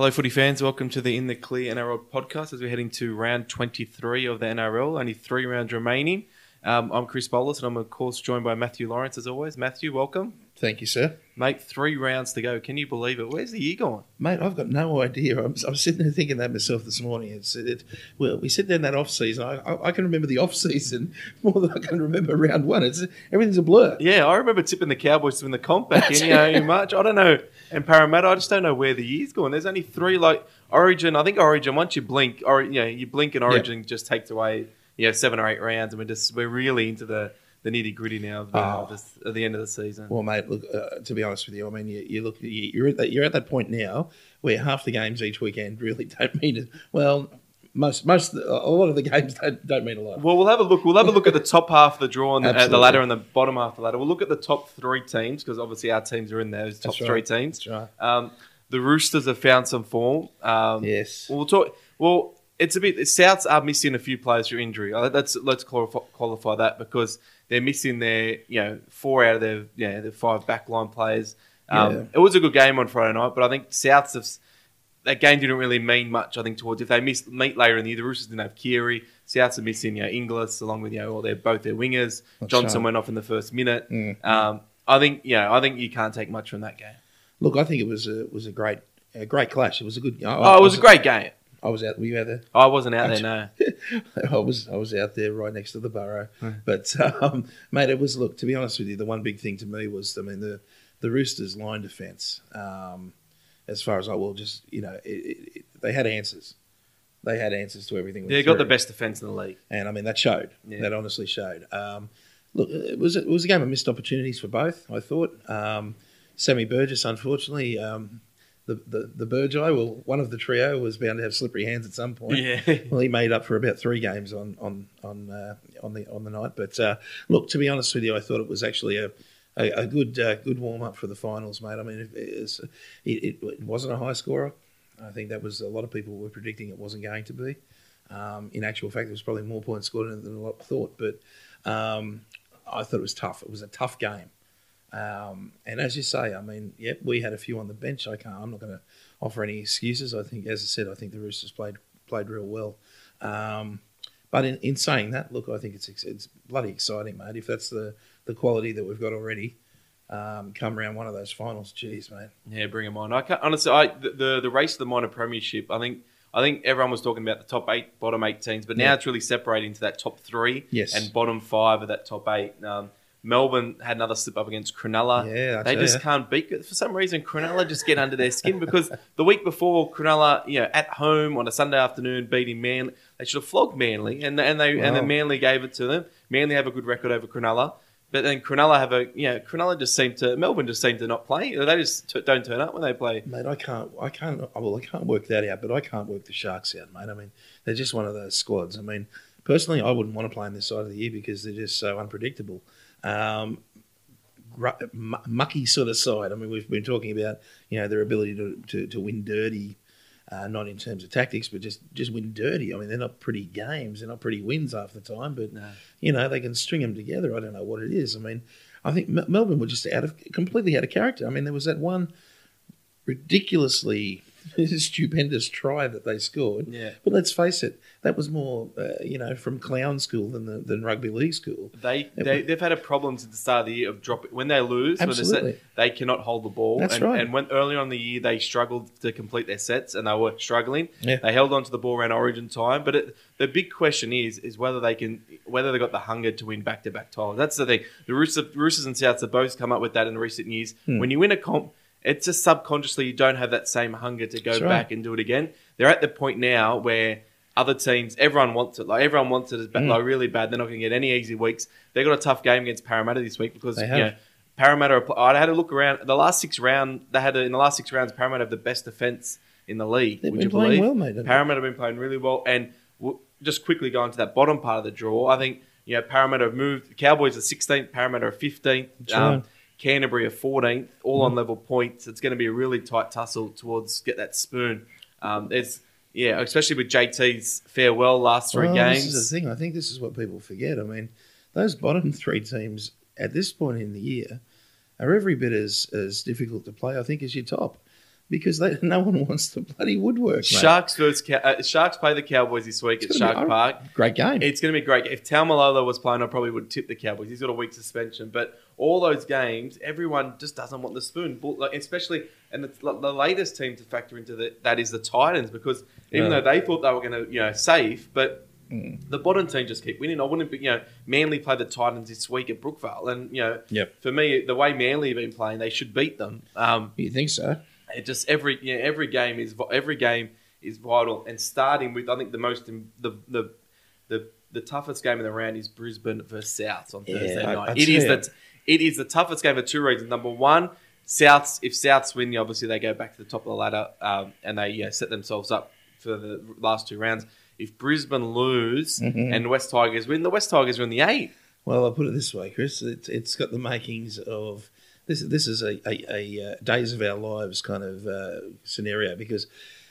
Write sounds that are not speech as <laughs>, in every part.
Hello, footy fans. Welcome to the In the Clear NRL podcast as we're heading to round 23 of the NRL. Only three rounds remaining. Um, I'm Chris Bolus and I'm, of course, joined by Matthew Lawrence as always. Matthew, welcome. Thank you, sir. Mate, three rounds to go. Can you believe it? Where's the year gone? Mate, I've got no idea. I'm, I'm sitting there thinking that myself this morning. It's it, well, we sit there in that off season. I, I, I can remember the off season <laughs> more than I can remember round one. It's everything's a blur. Yeah, I remember tipping the Cowboys to win the comp back in, you know, in March. I don't know. And Parramatta, I just don't know where the year's gone. There's only three, like Origin. I think Origin, once you blink, or, you know, you blink and Origin just takes away, you know, seven or eight rounds. And we're just, we're really into the, the nitty gritty now of the, Oh. this- at the end of the season. Well, mate, look. Uh, to be honest with you, I mean, you, you look. You, you're at that. You're at that point now where half the games each weekend really <laughs> don't mean it. Well, most most a lot of the games don't, don't mean a lot. Well, we'll have a look. We'll have a look at the top <laughs> half of the draw and the, uh, the ladder and the bottom half of the ladder. We'll look at the top three teams because obviously our teams are in those top That's three teams. Right. Um, the Roosters have found some form. Um, Yes. We'll talk. Well, it's a bit. Souths are missing a few players through injury. Uh, Let's let's qualify, qualify that because they're missing their you know four out of their yeah their five backline players. Um, Yeah. It was a good game on Friday night, but I think Souths have that game didn't really mean much. I think towards if they missed meet later in the year, the Roosters didn't have Keary. Souths are missing you know Inglis along with you know all their both their wingers. That's Johnston right. went off in the first minute. Mm. Um, I think yeah, I think you can't take much from that game. Look, I think it was a was a great a great clash. It was a good. I, Oh, it was a great game. I was out. Were you out there? I wasn't out there. No. <laughs> I was I was out there right next to the burrow, but um, mate, it was look. To be honest with you, the one big thing to me was I mean the the Roosters' line defence. Um, as far as I will, just you know, it, it, it, they had answers. They had answers to everything. They got the best defense in the league. and I mean that showed. Yeah. That honestly showed. Um, look, it was it was a game of missed opportunities for both. I thought. Um, Sammy Burgess, unfortunately, um, the the the Burgeye, well, one of the trio was bound to have slippery hands at some point. Yeah. <laughs> Well, he made up for about three games on on on uh, on the on the night. But uh, look, to be honest with you, I thought it was actually a a, a good uh, good warm up for the finals, mate. I mean, it, it, it, wasn't a high scorer. I think that was a lot of people were predicting it wasn't going to be. Um, in actual fact, there was probably more points scored than a lot thought. But um, I thought it was tough. It was a tough game. Um, and as you say, I mean, yep, we had a few on the bench. I can't. I'm not going to offer any excuses. I think, as I said, I think the Roosters played played real well. Um, but in, in saying that, look, I think it's it's bloody exciting, mate. If that's the the quality that we've got already, um, come around one of those finals, jeez, mate. Yeah, bring them on. I can't, honestly, I, the, the the race of the minor premiership. I think I think everyone was talking about the top eight, bottom eight teams, but now Yeah. it's really separating to that top three Yes. and bottom five of that top eight. Um, Melbourne had another slip up against Cronulla. Yeah, I they just ya. can't beat. For some reason, Cronulla just get under their skin because <laughs> the week before, Cronulla, you know, at home on a Sunday afternoon, beating Manly, they should have flogged Manly, and and they and Wow. then Manly gave it to them. Manly have a good record over Cronulla. But then Cronulla have a, know, Cronulla just seem to, Melbourne just seem to not play. They just t- don't turn up when they play. Mate, I can't, I can't, well, I can't work that out, but I can't work the Sharks out, mate. I mean, they're just one of those squads. I mean, personally, I wouldn't want to play on this side of the year because they're just so unpredictable. Um, mucky sort of side. I mean, we've been talking about, you know, their ability to, to, to win dirty, uh, not in terms of tactics, but just, just win dirty. I mean, they're not pretty games. They're not pretty wins half the time, but No. you know, they can string them together. I don't know what it is. I mean, I think Melbourne were just out of completely out of character. I mean, there was that one ridiculously <laughs> stupendous try that they scored. Yeah. But let's face it, that was more, uh, you know, from clown school than the, than rugby league school. They, they they've had a problem since the start of the year of dropping when they lose. when they set- Absolutely. they cannot hold the ball. That's and, right. And when earlier on the year they struggled to complete their sets and they were struggling. Yeah. They held on to the ball around Origin time, but it, the big question is is whether they can whether they got the hunger to win back to back titles. That's the thing. The Roosters, Roosters and Souths have both come up with that in recent years. Hmm. When you win a comp. It's just subconsciously you don't have that same hunger to go That's right. back and do it again. They're at the point now where other teams, everyone wants it. Like everyone wants it as bad, Mm. like really bad. They're not going to get any easy weeks. They got a tough game against Parramatta this week because you know, Parramatta. I had a look around the last six round. They had a, in the last six rounds. Parramatta have the best defense in the league. They've would been you playing believe? well, mate. Parramatta have been playing really well. And just quickly going to that bottom part of the draw, I think you know Parramatta have moved. Cowboys are 16th. Parramatta are 15th. That's right. Canterbury are 14th, all on level points. It's going to be a really tight tussle towards get that spoon. Um, it's yeah, especially with JT's farewell last three Well, games. This is the thing. I think this is what people forget. I mean, those bottom three teams at this point in the year are every bit as, as difficult to play, I think, as your top. Because they, <laughs> no one wants the bloody woodwork. Mate. Sharks versus Cow- uh, Sharks play the Cowboys this week at It's gonna Shark be- Park. Great game. It's going to be great. If Taumalolo was playing, I probably would tip the Cowboys. He's got a week suspension, but all those games, everyone just doesn't want the spoon. But, like, especially, and the, the latest team to factor into the, that is the Titans because even Yeah. though they thought they were going to, you know, safe, but Mm. the bottom team just keep winning. I wouldn't be, you know, Manly play the Titans this week at Brookvale, and you know, Yep. for me, the way Manly have been playing, they should beat them. Um, you think so? It just every you know, every game is every game is vital, and starting with I think the most the the the, the toughest game in the round is Brisbane versus Souths on Thursday I- night. It is the it is the toughest game for two reasons. Number one, Souths if Souths win, obviously they go back to the top of the ladder um, and they yeah, set themselves up for the last two rounds. If Brisbane lose Mhm. and West Tigers win, the West Tigers are in the eight. Well, I'll put it this way, Chris. It's, it's got the makings of this. This is a, a, a uh, days of our lives kind of uh, scenario because,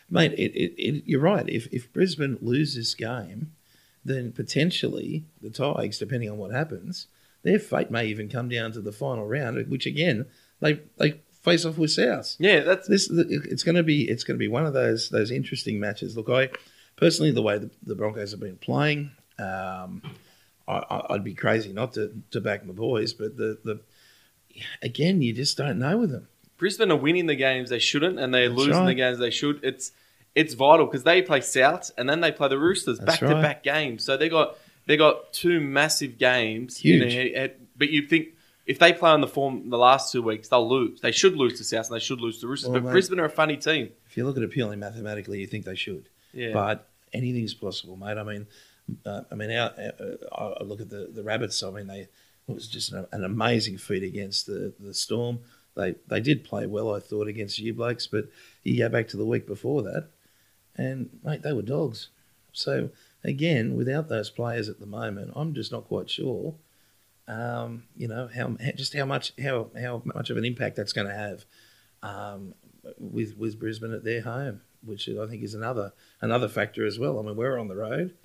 mate, it, it, it, you're right. If if Brisbane lose this game, then potentially the Tigers, depending on what happens, their fate may even come down to the final round, which again they they face off with South. Yeah, that's This it's going to be it's going to be one of those those interesting matches. Look, I personally the way the, the Broncos have been playing, um, I, I- I'd be crazy not to, to back my boys, but the the again you just don't know with them. Brisbane are winning the games they shouldn't, and they're That's losing the games they should. It's it's vital because they play South and then they play the Roosters back to back games. So they got they got two massive games. Huge. eh, but you think if they play on the form the last two weeks, they'll lose. They should lose to South and they should lose to Roosters. Well, but mate- Brisbane are a funny team. If you look at it purely mathematically, you think they should, Yeah, but anything's possible, mate. I mean, uh, I mean, our, uh, I look at the the rabbits. I mean, they it was just an, an amazing feat against the the Storm. They they did play well, I thought, against you blokes, but you go back to the week before that, and mate, they were dogs. So again, without those players at the moment, I'm just not quite sure. Um, you know how just how much how how much of an impact that's going to have um, with with Brisbane at their home, which I think is another another factor as well. I mean, we're on the road.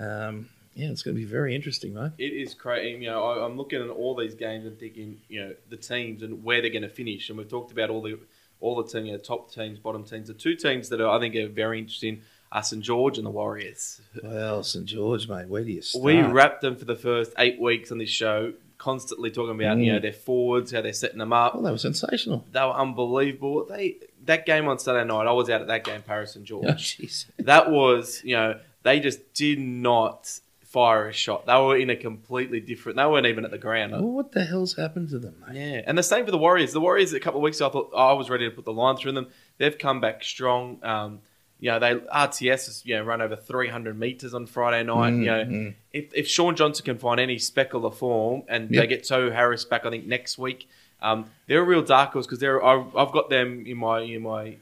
Um, yeah, it's going to be very interesting, mate. It is crazy. You know, I, I'm looking at all these games and thinking, you know, the teams and where they're going to finish. And we've talked about all the all the teams, you know, top teams, bottom teams. The two teams that are, I think are very interesting are St George and the Warriors. Well, St George, mate, where do you start? We wrapped them for the first eight weeks on this show, constantly talking about you Mm. know their forwards, how they're setting them up. Oh, they were sensational. They were unbelievable. They that game on Saturday night, I was out at that game, Paris and George. <laughs> Oh, that was you know they just did not fire a shot. They were in a completely different. They weren't even at the ground. Well, what the hell's happened to them, mate? Yeah, and the same for the Warriors. The Warriors a couple of weeks ago, I thought oh, I was ready to put the line through them. They've come back strong. Um, you know, they RTS has you know run over 300 meters on Friday night. Mm, you know, mm. if, if Shaun Johnson can find any speckle of form, and they get Tohu Harris back, I think next week, um, they're a real dark horse because they're. I've, I've got them in my in my.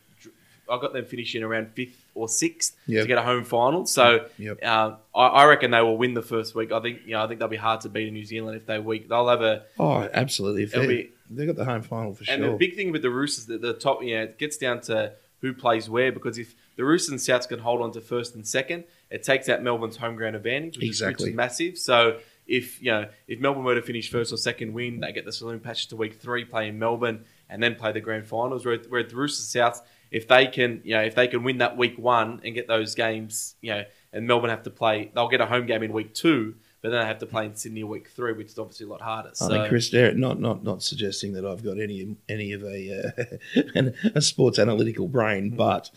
I've got them finishing around fifth or sixth Yep. to get a home final. So Yep. uh, I, I reckon they will win the first week. I think you know I think they'll be hard to beat in New Zealand if they weak. They'll have a Oh, absolutely. If they, be- they've got the home final for and sure. And the big thing with the Roosters, the, the top, you know, it gets down to who plays where. Because if the Roosters and Souths can hold on to first and second, it takes out Melbourne's home ground advantage, which, is, Exactly. which is massive. So if you know if Melbourne were to finish first or second win, they get the saloon patch to week three, play in Melbourne, and then play the grand finals. Where, where the Roosters and Souths, if they can, you know, if they can win that week one and get those games, you know, and Melbourne have to play, they'll get a home game in week two. But then they have to play in Sydney week three, which is obviously a lot harder. I So mean, Chris Derrick, not not not suggesting that I've got any any of a uh, <laughs> an, a sports analytical brain, Hmm. but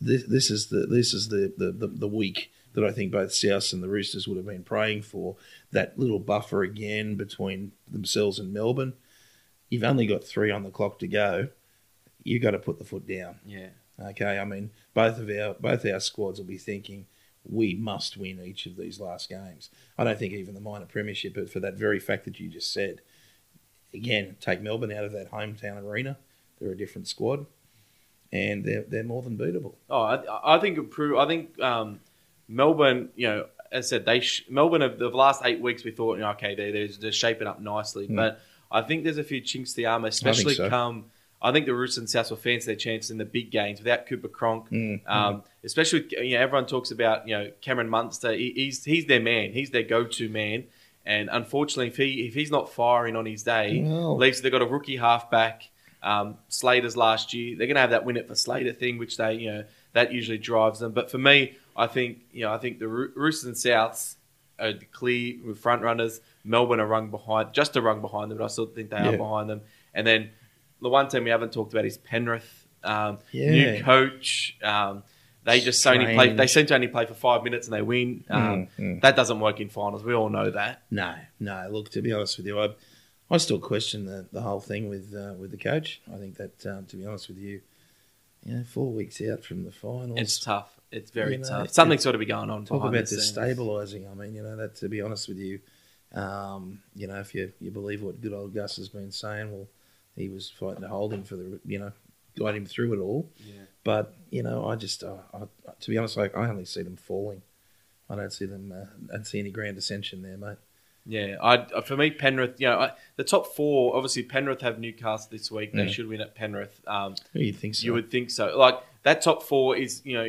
this, this is the this is the, the, the, the week that I think both South and the Roosters would have been praying for. That little buffer again between themselves and Melbourne. You've only got three on the clock to go. You've got to put the foot down. yeah. Okay, I mean both of our both our squads will be thinking we must win each of these last games. I don't think even the minor premiership, but for that very fact that you just said, again, take Melbourne out of that hometown arena. They're a different squad, and they're they're more than beatable. Oh, I, I think. I think um, Melbourne. You know, as I said, they sh- Melbourne of the last eight weeks. We thought, you know, okay, they're, they're they're shaping up nicely, Hmm. but I think there's a few chinks to the armor, especially so. come. I think the Roosters and South will fancy their chances in the big games without Cooper Cronk. Mm, Um, especially, with, you know, everyone talks about you know Cameron Munster. He, he's he's their man. He's their go-to man. And unfortunately, if he if he's not firing on his day, Well- leaves they've got a rookie halfback. Um, Slater's last year, they're going to have that win it for Slater thing, which they, you know, that usually drives them. But for me, I think, you know, I think the Roo- Roosters and Souths are clear with front runners. Melbourne are rung behind, just a rung behind them, but I still think they Yeah. are behind them. And then the one team we haven't talked about is Penrith. Um, Yeah. New coach. Um, they just only play. They seem to only play for five minutes and they win. Um, Mm, mm. That doesn't work in finals. We all know that. No, no. Look, to be honest with you, I, I still question the, the whole thing with uh, with the coach. I think that, um, to be honest with you, you know, four weeks out from the finals, It's tough. It's very You know, tough. Something's got to be going on. talk about the this scenes. stabilising. I mean, you know, that to be honest with you, um, you know, if you, you believe what good old Gus has been saying, well, he was fighting to hold him for the, you know, guide him through it all. Yeah. But you know, I just, uh, I, to be honest, I, I only see them falling. I don't see them. Uh, I don't see any grand ascension there, mate. Yeah, I for me Penrith. You know, I, the top four. Obviously, Penrith have Newcastle this week. They should win at Penrith. Um, Who you think so? You would think so. Like that top four is, you know,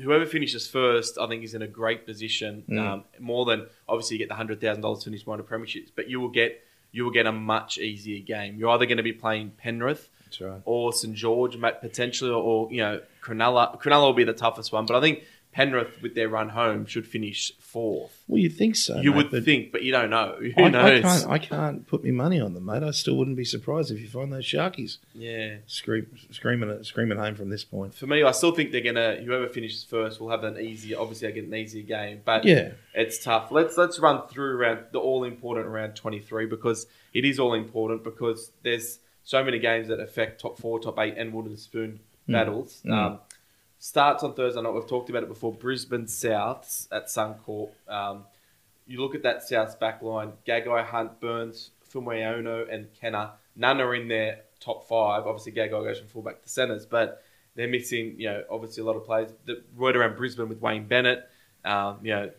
whoever finishes first, I think is in a great position. Mm. Um, more than obviously you get the hundred thousand dollars to finish one of premierships, but you will get you will get a much easier game. You're either going to be playing Penrith right. or St George, potentially, or you know, Cronulla. Cronulla will be the toughest one, but I think Penrith with their run home should finish fourth. Well, you'd think so. you mate, would but think, but you don't know. Who I, I knows? can't. I can't put my money on them, mate. I still wouldn't be surprised if you find those sharkies yeah. scream, screaming, at screaming home from this point. For me, I still think they're gonna. Whoever finishes first will have an easier. Obviously, I get an easier game, but Yeah, it's tough. Let's let's run through around the all important around twenty three because it is all important because there's so many games that affect top four, top eight, and wooden spoon Mm. battles. Mm. Um, starts on Thursday night. We've talked about it before. Brisbane Souths at Suncorp. Um, you look at that Souths back line: Gagai, Hunt, Burns, Fuimaono, and Kennar. None are in their top five. Obviously, Gagai goes from fullback to centres, but they're missing. You know, obviously a lot of players. The word around Brisbane with Wayne Bennett. Um, you know,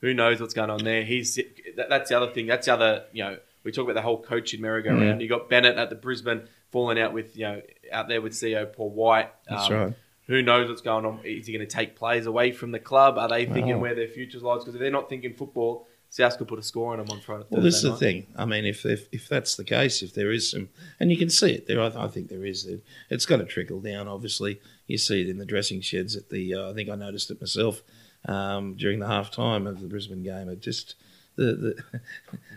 who knows what's going on there? He's that, that's the other thing. That's the other. You know, we talk about the whole coaching merry-go-round. Yeah. You got Bennett at the Brisbane falling out with you know out there with CEO Paul White. that's Um, right. Who knows what's going on? Is he going to take players away from the club? Are they thinking where their futures lies? Because if they're not thinking football, South could put a score on them on Friday. Well, this is Thursday the thing. I mean, if, if if that's the case, if there is some, and you can see it there, I, I think there is. It, it's going to trickle down. Obviously, you see it in the dressing sheds. At the, uh, I think I noticed it myself um, during the half time of the Brisbane game. It just <laughs> the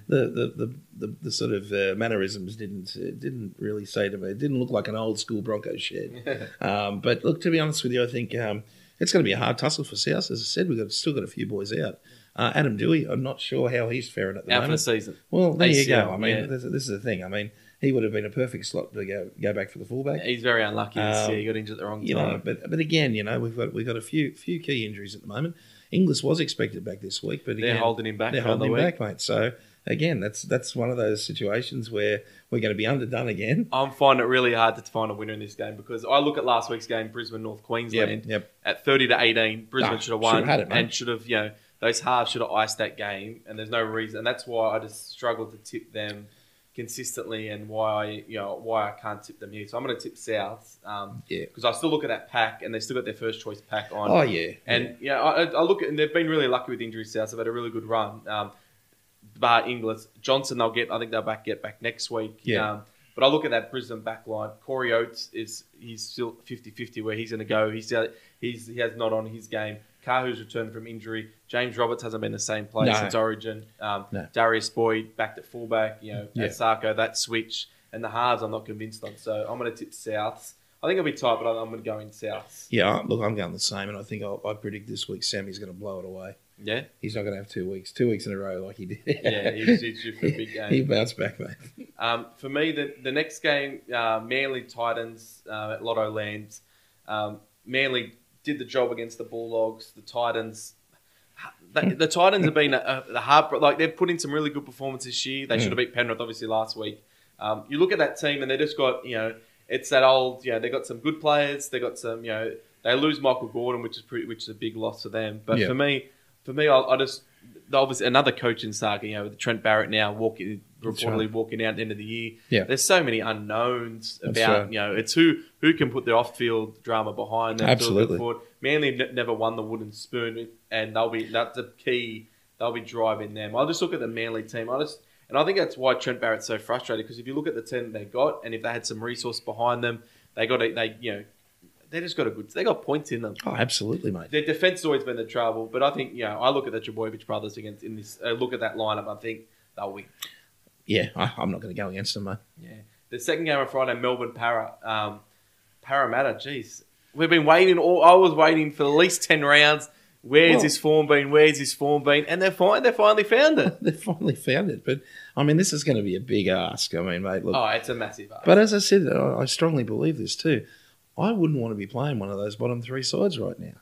the the the, the, sort of uh, mannerisms didn't it didn't really say to me. It didn't look like an old school Bronco shed. <laughs> Um, but look, to be honest with you, I think um, it's going to be a hard tussle for South. As I said, we've got still got a few boys out. Uh, Adam Doueihi, I'm not sure how he's faring at the Out for the moment. season. Well, there you go. I mean, yeah. this, this is the thing. I mean, he would have been a perfect slot to go go back for the fullback. He's very unlucky this Um, year. He got injured at the wrong time. know, but but again, you know, we've got we've got a few few key injuries at the moment. Inglis was expected back this week, but they're again, holding him back they're holding him week. back, mate. So again, that's that's one of those situations where we're going to be underdone again. I'm finding it really hard to find a winner in this game because I look at last week's game, Brisbane North Queensland, yep. at 30 to 18. Brisbane Ah, should have should have won had it, and should have, you know, those halves should have iced that game. And there's no reason. And that's why I just struggle to tip them consistently and why I, you know, why I can't tip them here. So I'm going to tip South um, Yeah. because I still look at that pack and they still got their first choice pack on. Oh yeah, And yeah, I, I look at and they've been really lucky with injuries. South they've had a really good run. Um, bar Inglis, Johnston, they'll get. I think they'll back get back next week. Yeah. Um, but I look at that Brisbane back line. Corey Oates is he's still 50-50 where he's going to go. He's uh, he's he has not on his game. Kahu's returned from injury. James Roberts hasn't been the same player No. since Origin. Um, No. Darius Boyd back at fullback. You know, Yeah. at Sarko that switch and the halves I'm not convinced on. So I'm going to tip Souths. I think it'll be tight, but I'm going to go in Souths. yeah. Look, I'm going the same, and I think I'll, I predict this week Sammy's going to blow it away. Yeah, He's not going to have two weeks, two weeks in a row like he did. yeah, he's, he's due for a big <laughs> game. he bounced back, mate. Um, for me, the, the next game, uh, Manly Titans uh, at Lotto Lands. Um, Manly did the job against the Bulldogs. The Titans, the, the Titans have been a, a, the hard, like they've put in some really good performances this year. They should have beat Penrith obviously last week. Um, you look at that team and they just got you know it's that old you know they got some good players. They got some you know they lose Michael Gordon, which is pretty, which is a big loss for them. But Yeah. for me, for me, I, I just obviously another coaching saga. You know, with Trent Barrett now walking reportedly right. walking out at the end of the year. Yeah. There's so many unknowns That's about right. you know it's who who can put the off field drama behind them. Absolutely. Forward. Manly n- never won the wooden spoon, and they'll be that's the key. They'll be driving them. I'll just look at the Manly team. I just And I think that's why Trent Barrett's so frustrated because if you look at the team they got, and if they had some resource behind them, they got a, they you know they just got a good they got points in them. Oh, absolutely, mate. Their defense has always been the trouble, but I think you know I look at the Trbojevic brothers against in this uh, look at that lineup. I think they'll win. Yeah, I, I'm not going to go against them, mate. Yeah. The second game on Friday, Melbourne Para um, Parramatta. Jeez, we've been waiting. All I was waiting for at least ten rounds. Where's Well- his form been? Where's his form been? And they're fine. They finally found it. <laughs> They finally found it, but I mean, this is going to be a big ask. I mean, mate, look. Oh, it's a massive. ask. But as I said, I I strongly believe this too. I wouldn't want to be playing one of those bottom three sides right now.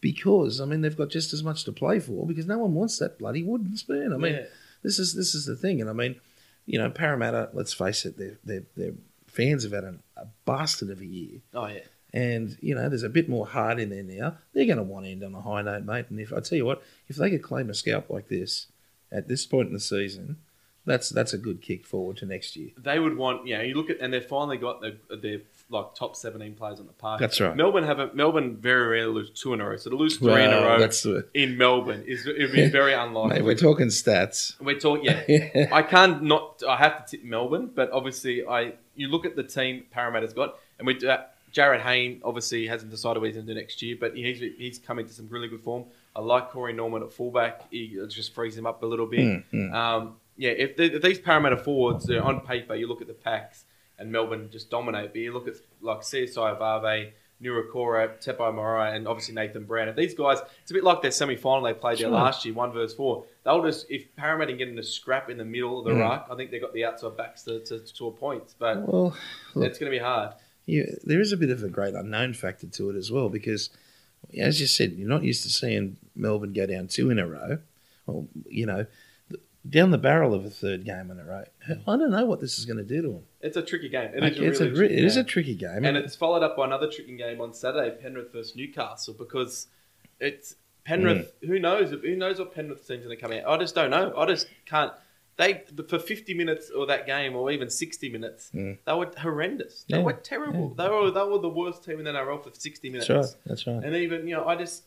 Because I mean they've got just as much to play for because no one wants that bloody wooden spoon. I mean Yeah. this is this is the thing, and I mean, you know, Parramatta. Let's face it, their their their fans have had an, a bastard of a year, oh yeah. and you know there's a bit more heart in there now. They're going to want to end on a high note, mate. And if I tell you what, if they could claim a scalp like this at this point in the season, that's that's a good kick forward to next year. They would want. You know, you look at and they've finally got their, their like top seventeen players on the park. That's right. Melbourne have a, Melbourne very rarely lose two in a row. So to lose three in a row That's in Melbourne is it would be very <laughs> unlikely. mate. We're talking stats. We're talking. <laughs> Yeah. I can't not. I have to tip Melbourne, but obviously, I you look at the team Parramatta's got, and we uh, Jarryd Hayne obviously hasn't decided what he's going to do next year, but he's he's come into some really good form. I like Corey Norman at fullback. He just frees him up a little bit. Mm, mm. Um, yeah, if, the, if these Parramatta forwards are on paper, you look at the packs and Melbourne just dominate. But you look at like CSI Vave, Nurakora, Tepai Moeroa, and obviously Nathan Brown. If these guys, it's a bit like their semi final they played there last year, one versus four. They'll just if Parramatta get in a scrap in the middle of the Mm. ruck, I think they've got the outside backs to, to, to a point. But Well, look, it's going to be hard. yeah, there is a bit of a great unknown factor to it as well because, as you said, you're not used to seeing Melbourne go down two in a row. Well, you know, down the barrel of a third game in a row. I don't know what this is going to do to them. It's a tricky game. It Like, is a really a, tricky it is a game. tricky game, and it's followed up by another tricky game on Saturday, Penrith versus Newcastle, because it's Penrith. Mm. Who knows? Who knows what Penrith team's going to come out? I just don't know. I just can't. They for fifty minutes or that game, or even sixty minutes, Mm. they were horrendous. They Yeah. were terrible. They were they were the worst team in the NRL for sixty minutes. that's right. That's right. And even you know, I just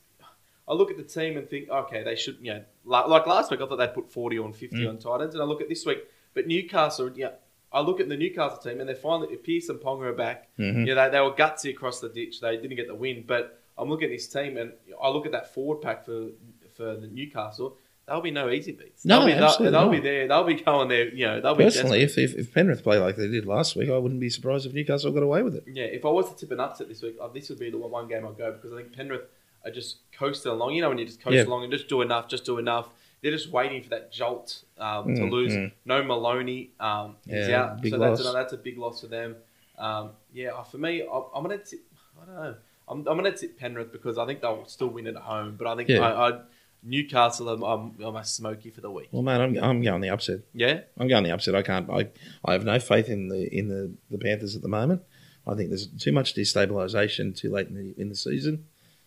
I look at the team and think, okay, they should. You know, like, last week, I thought they'd put forty on fifty Mm. on Titans, and I look at this week, but Newcastle, yeah. I look at the Newcastle team, and they're finally Pearce and Ponga are back. Mhm. Yeah, they, they were gutsy across the ditch. They didn't get the win, but I'm looking at this team, and I look at that forward pack for for the Newcastle. There'll be no easy beats. No, they'll be, absolutely they'll, they'll be there. They'll be going there. You know, they'll be Personally, if, if, if Penrith play like they did last week, I wouldn't be surprised if Newcastle got away with it. Yeah, if I was to tip an upset this week, uh, this would be the one game I'd go because I think Penrith are just coasting along. You know, when you just coast Yeah. along and just do enough, just do enough. They're just waiting for that jolt um, to Mm, lose. mm. No Maloney, um, he's Yeah, out, so that's another, that's a big loss for them. Um, yeah, uh, for me, I, I'm gonna tip. I don't know. I'm, I'm gonna tip Penrith because I think they'll still win at home. But I think Yeah. I, I, Newcastle, I'm, I'm, I'm a smoky for the week. Well, man, I'm, I'm going the upset. Yeah, I'm going the upset. I can't. I, I have no faith in the in the, the Panthers at the moment. I think there's too much destabilisation too late in the in the season,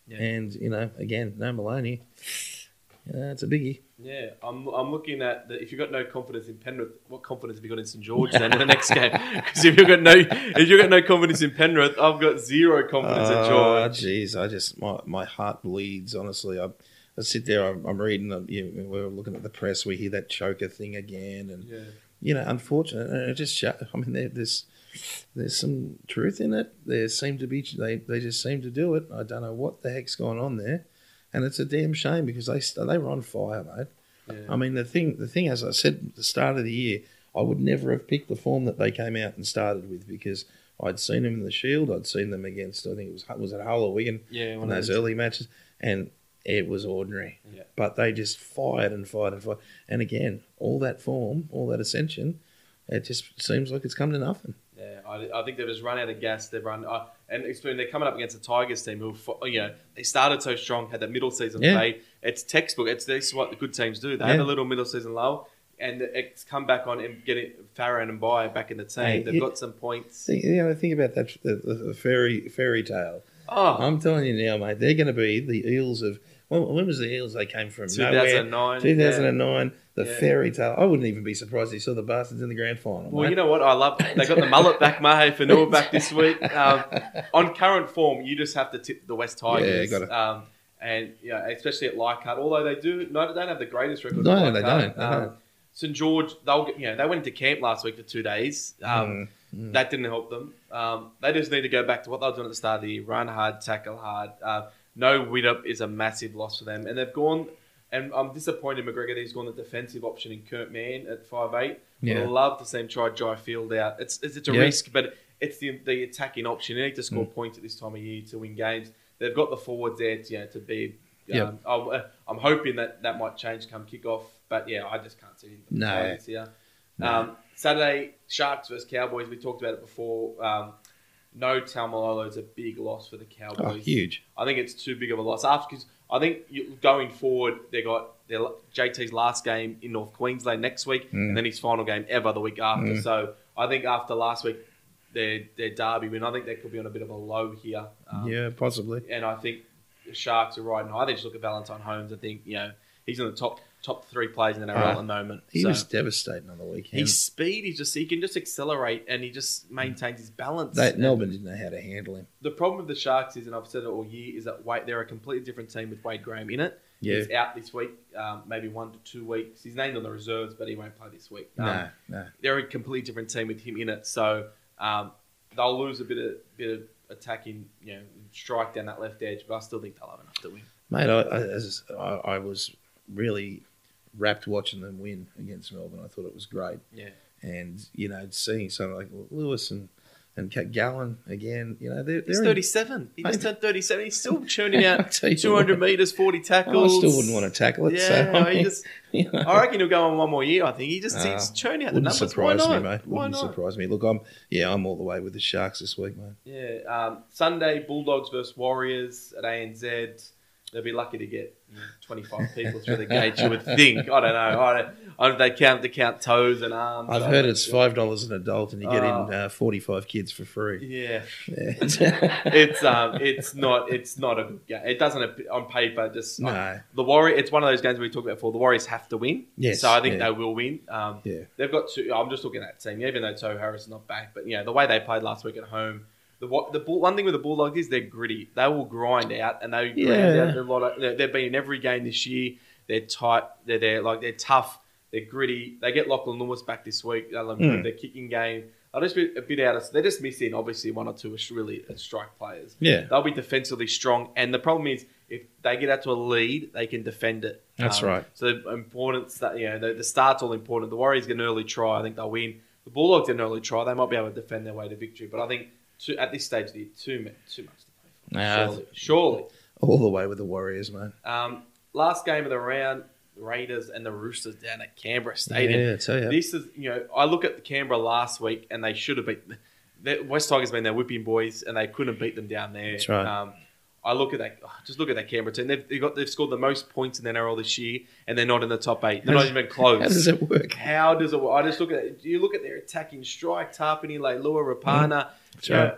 Yeah. and you know, again, no Maloney. Yeah, it's a biggie. Yeah, I'm, I'm looking at the, if you've got no confidence in Penrith, what confidence have you got in St George then <laughs> in the next game? Because if you've got no if you've got no confidence in Penrith, I've got zero confidence in Oh, George. jeez, I just my, my heart bleeds. Honestly, I, I sit there. I'm, I'm reading. uh, You know, we're looking at the press. We hear that choker thing again, and Yeah, you know, unfortunate. And it just I mean, there, there's there's some truth in it. There seem to be they they just seem to do it. I don't know what the heck's going on there, and it's a damn shame because they they were on fire, mate. yeah. I mean, the thing the thing, as I said at the start of the year, I would never have picked the form that they came out and started with because I'd seen them in the Shield. I'd seen them against I think it was was it Hull or Wigan yeah. in one those- early matches, and it was ordinary. Yeah. But they just fired and fired and fired. And again, all that form, all that ascension, it just seems like it's come to nothing. Yeah, I, I think they've just run out of gas. They've run, uh, and they're coming up against the Tigers team, who, you know, they started so strong, had that middle season Yeah. fade. It's textbook. It's this is what the good teams do. They Yeah. have a little middle season lull, and it's come back on and getting Farah and Mbye back in the team. Hey, They've it- got some points. Think, you know, think about that the, the fairy fairy tale. Oh, I'm telling you now, mate, they're going to be the eels of. When, when was the eels? They came from nowhere. 2009. 2009, the Yeah. fairy tale. I wouldn't even be surprised if you saw the bastards in the grand final. Well, mate. you know what? I love. They got the mullet back, Mahe Fonua back this week. <laughs> Um, on current form, you just have to tip the West Tigers. Yeah, got it. Um, and yeah, especially at Leichhardt, although they do no, they don't have the greatest record. No, they don't, they Um, don't. St George, they'll get, you know they went into camp last week for two days. Um, Mm, mm. That didn't help them. Um, they just need to go back to what they were doing at the start of the year: run hard, tackle hard. Uh, no Widdop is a massive loss for them, and they've gone. And I'm disappointed McGregor. He's gone the defensive option in Kurt Mann at five eight. Yeah. I'd love to see him try Jai Field out. It's it's, it's a Yeah. risk, but it's the the attacking option. You need to score Mm. points at this time of year to win games. They've got the forwards there, to, you know, to be. Um, Yep. I'm, uh, hoping that that might change come kickoff, but yeah, I just can't see him. No. Here. No. Um, Saturday, Sharks versus Cowboys. We talked about it before. Um, no Taumalolo is a big loss for the Cowboys. Oh, Cowboys. huge. I think it's too big of a loss. After because I think you, going forward, they got their JT's last game in North Queensland next week, Mm. and then his final game ever the week after. Mm. So I think after last week, their their derby win, I think they could be on a bit of a low here. Um, yeah, possibly. and I think the Sharks are riding high. They just look at Valentine Holmes. I think you know he's in the top top three players in the NRL Ah, at the moment. He So- was devastating on the weekend. his speed, he just he can just accelerate and he just maintains his balance. They, Melbourne didn't know how to handle him. The problem with the Sharks is, and I've said it all year, is that Wade, they're a completely different team with Wade Graham in it. Yeah. He's out this week, um, maybe one to two weeks. He's named on the reserves, but he won't play this week. Um, no, no. They're a completely different team with him in it, so um, they'll lose a bit of bit of attacking, you know, strike down that left edge. But I still think they'll have enough to win. Mate, I, I, I was really rapt watching them win against Melbourne. I thought it was great. Yeah. And, you know, seeing someone like Lewis and, and Cat Gallen again, you know, they're, He's they're in- 37. He just turned 37. He's still <laughs> churning out <laughs> 200 what, meters, 40 tackles. I still wouldn't want to tackle it. Yeah, so, I he mean, just, <laughs> you know, I reckon he'll go on one more year. I think he just Ah, he's churning out the wouldn't numbers. surprise Why not? me, mate. Why Wouldn't not? surprise me. Look, I'm yeah, I'm all the way with the Sharks this week, mate. Yeah. Um, Sunday, Bulldogs versus Warriors at ANZ. They'll be lucky to get you know, 25 people through the gate. You would <laughs> think. I don't know. I don't, I don't, they count to count toes and arms. I've heard it's five dollars an adult, and you get Oh. in uh, forty-five kids for free. Yeah. Yeah. <laughs> It's um, <laughs> it's not, it's not a good game. It doesn't on paper just no, the Warrior. It's one of those games we talked about before. The Warriors have to win. Yes, So I think yeah. they will win. Um, yeah, They've got two. I'm just looking at that team, even though Tohu Harris is not back. But you know the way they played last week at home. The what the Bull- one thing with the Bulldogs is they're gritty. They will grind out, and they grind Yeah. out a lot. Of, they're- they've been in every game this year. They're tight. They're there. Like they're tough. They're gritty. They get Lachlan Lewis back this week. They'll improve Mm. their kicking game. They'll just be a bit out of. They're just missing obviously one or two really strike players. yeah. They'll be defensively strong, and the problem is if they get out to a lead, they can defend it. Um, That's right. So the importance that you know the, the start's all important. The Warriors get an early try. I think they'll win. The Bulldogs get an early try. They might be able to defend their way to victory. But I think too, at this stage, they're too much, too much to play for. Nah. surely, surely. All the way with the Warriors, man. Um, last game of the round, Raiders and the Roosters down at Canberra Stadium. Yeah, I tell you. This is, you know, I look at the Canberra last week and they should have beat the West Tigers. Been their whipping boys and they couldn't beat them down there. That's right. Um, I look at that. oh, Just look at that Canberra team. They've, they've got they've scored the most points in the NRL this year, and they're not in the top eight. They're How not even close. How does it work? How does it? work? I just look at it. You look at their attacking strike, Tarpany, Leilua, Rapana. That's right.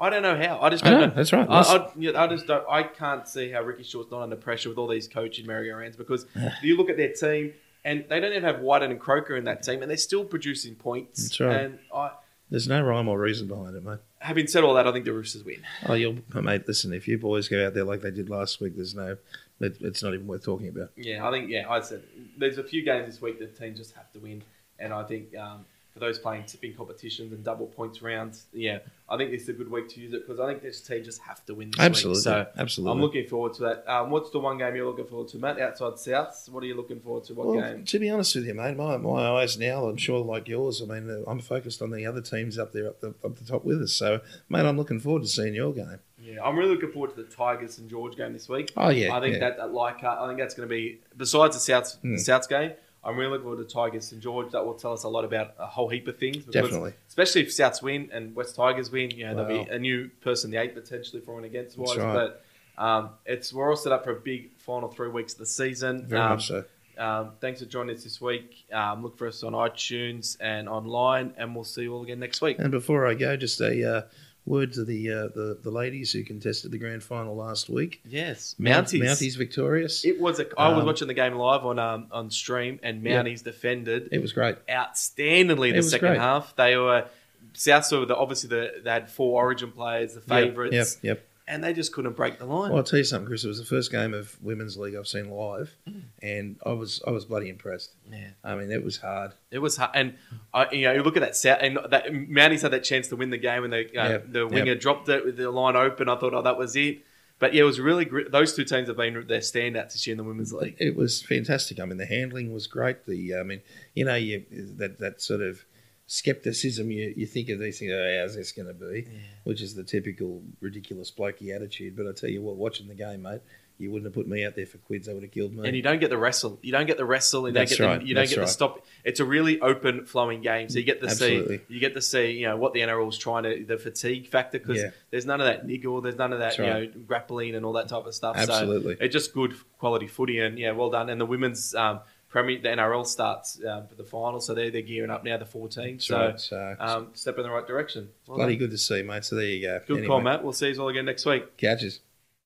I don't know how. I just don't know, know. that's right. I, That's- I, you know, I just don't. I can't see how Ricky Shaw's not under pressure with all these coaching merry-go-rounds because <laughs> you look at their team and they don't even have Wighton and Croker in that team, and they're still producing points. That's right. And I, There's no rhyme or reason behind it, mate. having said all that, I think the Roosters win. Oh, you'll, mate. Listen, if you boys go out there like they did last week, there's no. It, it's not even worth talking about. Yeah, I think. Yeah, I said there's a few games this week that teams just have to win, and I think um, for those playing tipping competitions and double points rounds, yeah, I think this is a good week to use it because I think this team just have to win. This Absolutely, Week. So absolutely. I'm looking forward to that. Um, what's the one game you're looking forward to, Matt? Outside Souths, what are you looking forward to? What well, game? to be honest with you, mate, my, my eyes now, I'm sure like yours. I mean, uh, I'm focused on the other teams up there, up the, up the top with us. So, mate, I'm looking forward to seeing your game. Yeah, I'm really looking forward to the Tigers and George game this week. Oh yeah, I think yeah. that, that like I think that's going to be besides the Souths Mm. the Souths game. I'm really looking forward to Tigers and George. That will tell us a lot about a whole heap of things. Definitely. especially if Souths win and West Tigers win. You know, there'll be a new person, the eight potentially for and against wise. Right. But um, it's we're all set up for a big final three weeks of the season. very um, much so. um, thanks for joining us this week. Um, look for us on iTunes and online, and we'll see you all again next week. And before I go, just a uh, word to the, uh, the the ladies who contested the grand final last week. Yes, Mounties. Mounties victorious. It, It was a. I was Um, watching the game live on um, on stream, and Yeah. Mounties defended it was great. outstandingly It the second great. half. They were South were the, obviously the, they had four Origin players, the favourites, Yep, yep. And they just couldn't break the line. Well, I'll tell you something, Chris. It was the first game of women's league I've seen live, and I was I was bloody impressed. Yeah. I mean, it was hard. It was hard, and I, you know, you look at that set, and that Mounties had that chance to win the game, and the uh, Yep, the winger yep. dropped it with the line open. I thought, oh, that was it. But yeah, it was really gr- those two teams have been their standouts this year in the women's league. It was fantastic. I mean, the handling was great. The I mean, you know, you that that sort of skepticism you, you think of these things. Oh, how's this going to be? Which is the typical ridiculous blokey attitude. But I tell you what, watching the game, mate, you wouldn't have put me out there for quids. They would have killed me. And you don't get the wrestle. You don't get the wrestle. You don't That's get right, the, you don't that's get the stop. It's a really open flowing game, so you get to Absolutely. see you get to see you know what the NRL is trying to the fatigue factor because Yeah. there's none of that niggle, there's none of that That's you right. know grappling and all that type of stuff. Absolutely. so it's just good quality footy and yeah, well done. And the women's um, Premier, the NRL starts um, for the final, so they're they're gearing up now. The 14, so right. So um, step in the right direction. Well bloody done. good to see, mate. So there you go. Good Anyway, call, Matt. We'll see you all again next week. Catches.